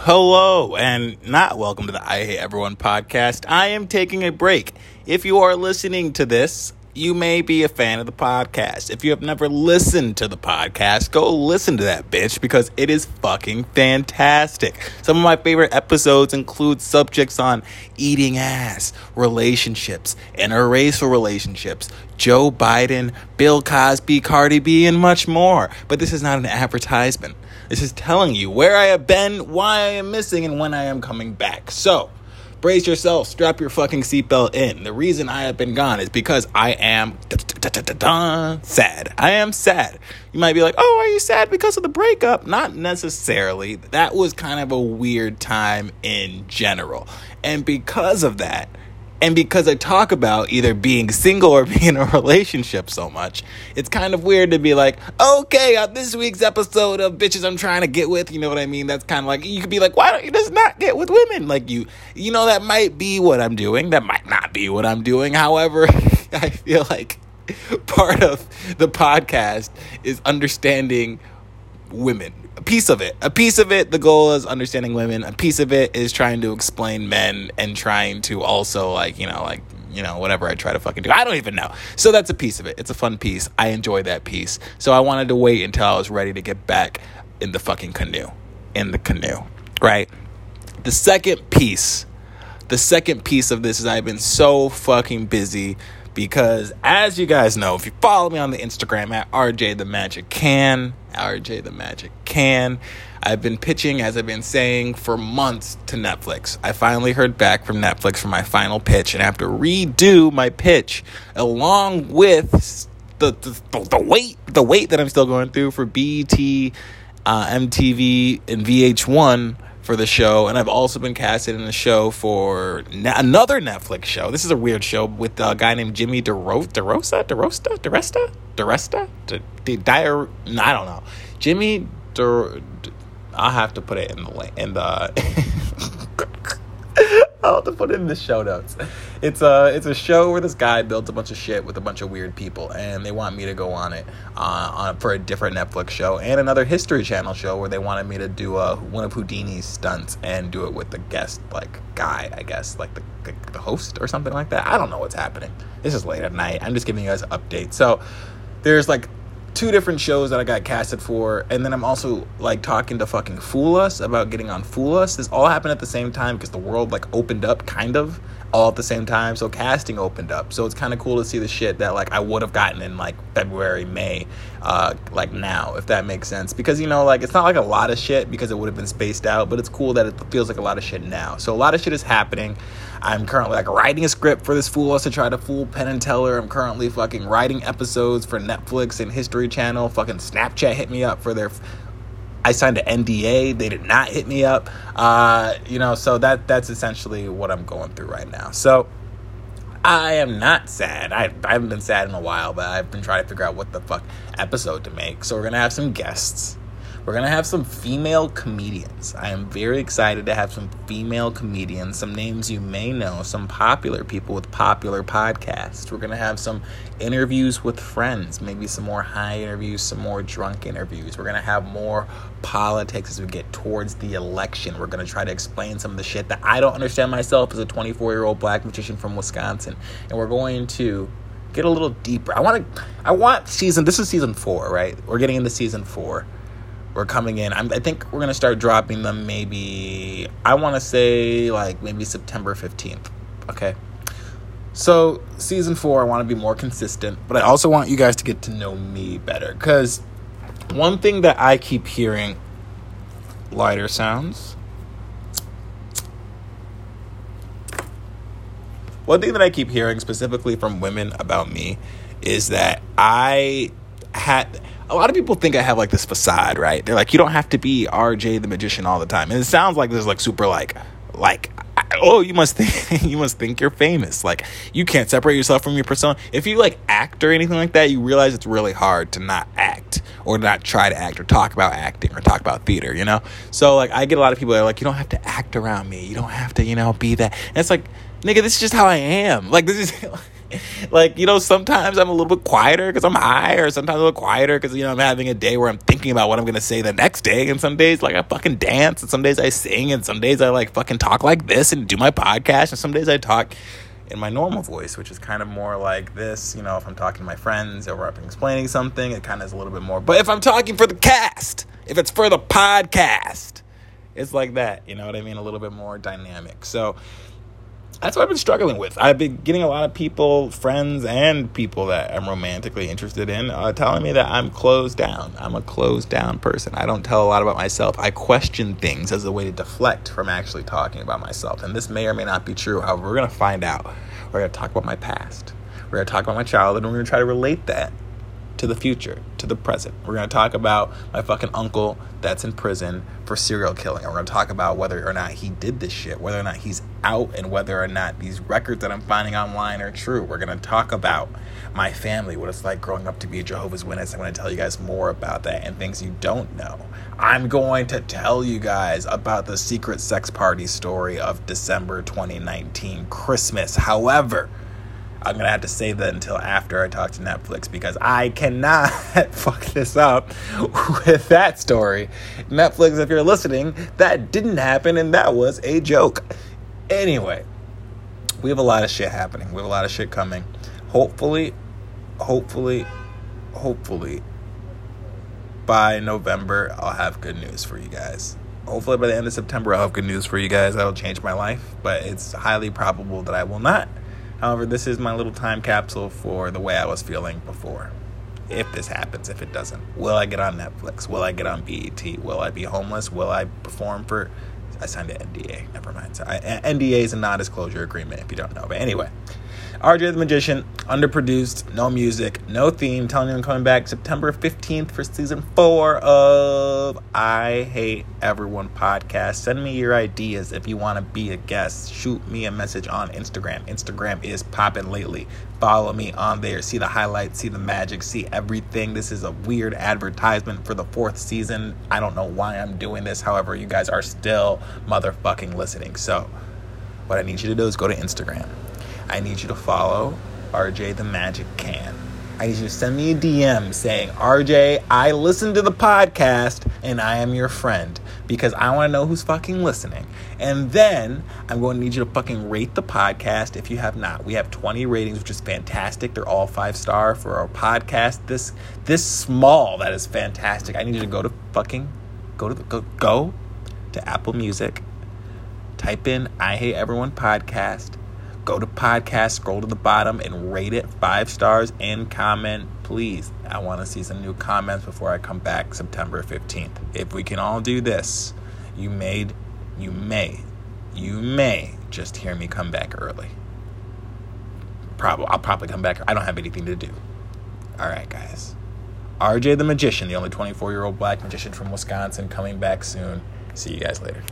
hello, and not welcome to the I Hate Everyone podcast. I am taking a break. If you are listening to this, you may be a fan of the podcast. If you have never listened to the podcast, go listen to that bitch because it is fucking fantastic. Some of my favorite episodes include subjects on eating ass, relationships, interracial relationships, Joe Biden, Bill Cosby, Cardi B, and much more. But this is not an advertisement. This is telling you where I have been, why I am missing, and when I am coming back. So, brace yourself, strap your fucking seatbelt in. The reason I have been gone is because I am sad. I am sad. You might be like, oh, are you sad because of the breakup? Not necessarily. That was kind of a weird time in general. And because of that, and because I talk about either being single or being in a relationship so much, it's kind of weird to be like, okay, on this week's episode of Bitches I'm Trying to Get With, you know what I mean? That's kind of like, you could be like, why don't you just not get with women? Like, you, you know, that might be what I'm doing. That might not be what I'm doing. However, I feel like part of the podcast is understanding women a piece of it. A piece of it, the goal is understanding women. A piece of it is trying to explain men and trying to also like, you know, like, you know, whatever I try to fucking do. I don't even know. So that's a piece of it. It's a fun piece. I enjoy that piece. So I wanted to wait until I was ready to get back in the fucking canoe. In the canoe. Right? The second piece, the second piece of this is I've been so fucking busy because as you guys know, if you follow me on the Instagram at RJ the Magic Can, RJ the Magic Can, I've been pitching, as I've been saying, for months to Netflix. I finally heard back from Netflix for my final pitch, and I have to redo my pitch along with the the, the wait the wait that I'm still going through for BET, uh, MTV, and VH1 for the show, and I've also been casted in a show for another Netflix show. This is a weird show with a guy named Jimmy DeRo- DeRosa, DeRosta, DiResta, DiResta, De- De- Dire. I don't know. Jimmy Der. I'll have to put it in the in the. I'll have to put it in the show notes. It's a it's a show where this guy builds a bunch of shit with a bunch of weird people, and they want me to go on it uh, on for a different Netflix show and another History Channel show where they wanted me to do a, one of Houdini's stunts and do it with the guest like guy, I guess, like the, the the host or something like that. I don't know what's happening. This is late at night. I'm just giving you guys an update. So there's like two different shows that I got casted for, and then I'm also like talking to fucking Fool Us about getting on Fool Us. This all happened at the same time because the world like opened up kind of all at the same time. So casting opened up. So it's kind of cool to see the shit that like I would have gotten in like February, May, uh, like now, if that makes sense. Because you know, like it's not like a lot of shit because it would have been spaced out, but it's cool that it feels like a lot of shit now. So a lot of shit is happening. I'm currently like writing a script for this fool to try to fool Penn and Teller. I'm currently fucking writing episodes for Netflix and History Channel. Fucking Snapchat hit me up for their. I signed an NDA. They did not hit me up. Uh, you know, so that that's essentially what I'm going through right now. So I am not sad. I, I haven't been sad in a while, but I've been trying to figure out what the fuck episode to make. So we're gonna have some guests. We're going to have some female comedians. I am very excited to have some female comedians, some names you may know, some popular people with popular podcasts. We're going to have some interviews with friends, maybe some more high interviews, some more drunk interviews. We're going to have more politics as we get towards the election. We're going to try to explain some of the shit that I don't understand myself as a 24 year old black magician from Wisconsin. And we're going to get a little deeper. I want to, I want season, this is season four, right? We're getting into season four we're coming in. I'm, i think we're gonna start dropping them maybe. I want to say like maybe September fifteenth. Okay. So season four, I want to be more consistent, but I also want you guys to get to know me better. Because one thing that I keep hearing, lighter sounds. One thing that I keep hearing specifically from women about me is that I had a lot of people think I have like this facade, right? They're like, you don't have to be RJ the magician all the time, and it sounds like this is like super like like oh you must think you must think you're famous. Like you can't separate yourself from your persona. If you like act or anything like that you realize it's really hard to not act or not try to act or talk about acting or talk about theater you know? So like i get a lot of people that are like you don't have to act around me. You don't have to you know be that. And it's like nigga this is just how i am. Like this is like, you know, sometimes I'm a little bit quieter because I'm high, or sometimes a little quieter because, you know, I'm having a day where I'm thinking about what I'm to say the next day. And some days, like, I fucking dance, and some days I sing, and some days I, like, fucking talk like this and do my podcast, and some days I talk in my normal voice, which is kind of more like this. You know, if I'm talking to my friends or I'm explaining something, it kind of is a little bit more. But if I'm talking for the cast, if it's for the podcast, it's like that. You know what I mean? A little bit more dynamic. So that's what I've been struggling with. I've been getting a lot of people, friends, and people that I'm romantically interested in, uh, telling me that I'm closed down. I'm a closed down person. I don't tell a lot about myself. I question things as a way to deflect from actually talking about myself. And this may or may not be true. However, we're going to find out. We're going to talk about my past. We're going to talk about my childhood, and we're going to try to relate that to the future, to the present. We're going to talk about my fucking uncle that's in prison for serial killing. And we're going to talk about whether or not he did this shit, whether or not he's out, and whether or not these records that I'm finding online are true. We're going to talk about my family, what it's like growing up to be a Jehovah's Witness. I'm going to tell you guys more about that and things you don't know. I'm going to tell you guys about the secret sex party story of December 2019, Christmas. However, I'm gonna have to save that until after I talk to Netflix because I cannot fuck this up with that story. Netflix, if you're listening, that didn't happen and that was a joke. Anyway, we have a lot of shit happening. We have a lot of shit coming. Hopefully, hopefully, hopefully, by November, I'll have good news for you guys. Hopefully, by the end of September, I'll have good news for you guys that'll change my life, but it's highly probable that I will not. However, this is my little time capsule for the way I was feeling before. If this happens, if it doesn't, will I get on Netflix? Will I get on BET? Will I be homeless? Will I perform for? I signed an NDA. Never mind. So I, NDA is a non-disclosure agreement. If you don't know, but anyway, RJ the Magician, underproduced, no music, no theme. Telling you I'm coming back September 15th for season four of I Hate Everyone podcast. Send me your ideas if you want to be a guest. Shoot me a message on Instagram. Instagram is popping lately. Follow me on there. See the highlights, see the magic, see everything. This is a weird advertisement for the fourth season. I don't know why I'm doing this. However, you guys are still motherfucking listening. So, what I need you to do is go to Instagram I need you to follow RJ the Magic Can. I need you to send me a DM saying, RJ, I listened to the podcast and I am your friend because I want to know who's fucking listening. And then I'm going to need you to fucking rate the podcast if you have not. We have 20 ratings, which is fantastic. They're all five star for our podcast. This this small, that is fantastic. I need you to go to fucking go to the, go, go to Apple Music, type in I Hate Everyone podcast go to podcast, scroll to the bottom, and rate it five stars and comment, please. I want to see some new comments before I come back September 15th. If we can all do this, you made, you may, you may just hear me come back early. Probably, I'll probably come back. I don't have anything to do. All right, guys. RJ the Magician, the only 24 year old black magician from Wisconsin, coming back soon. See you guys later.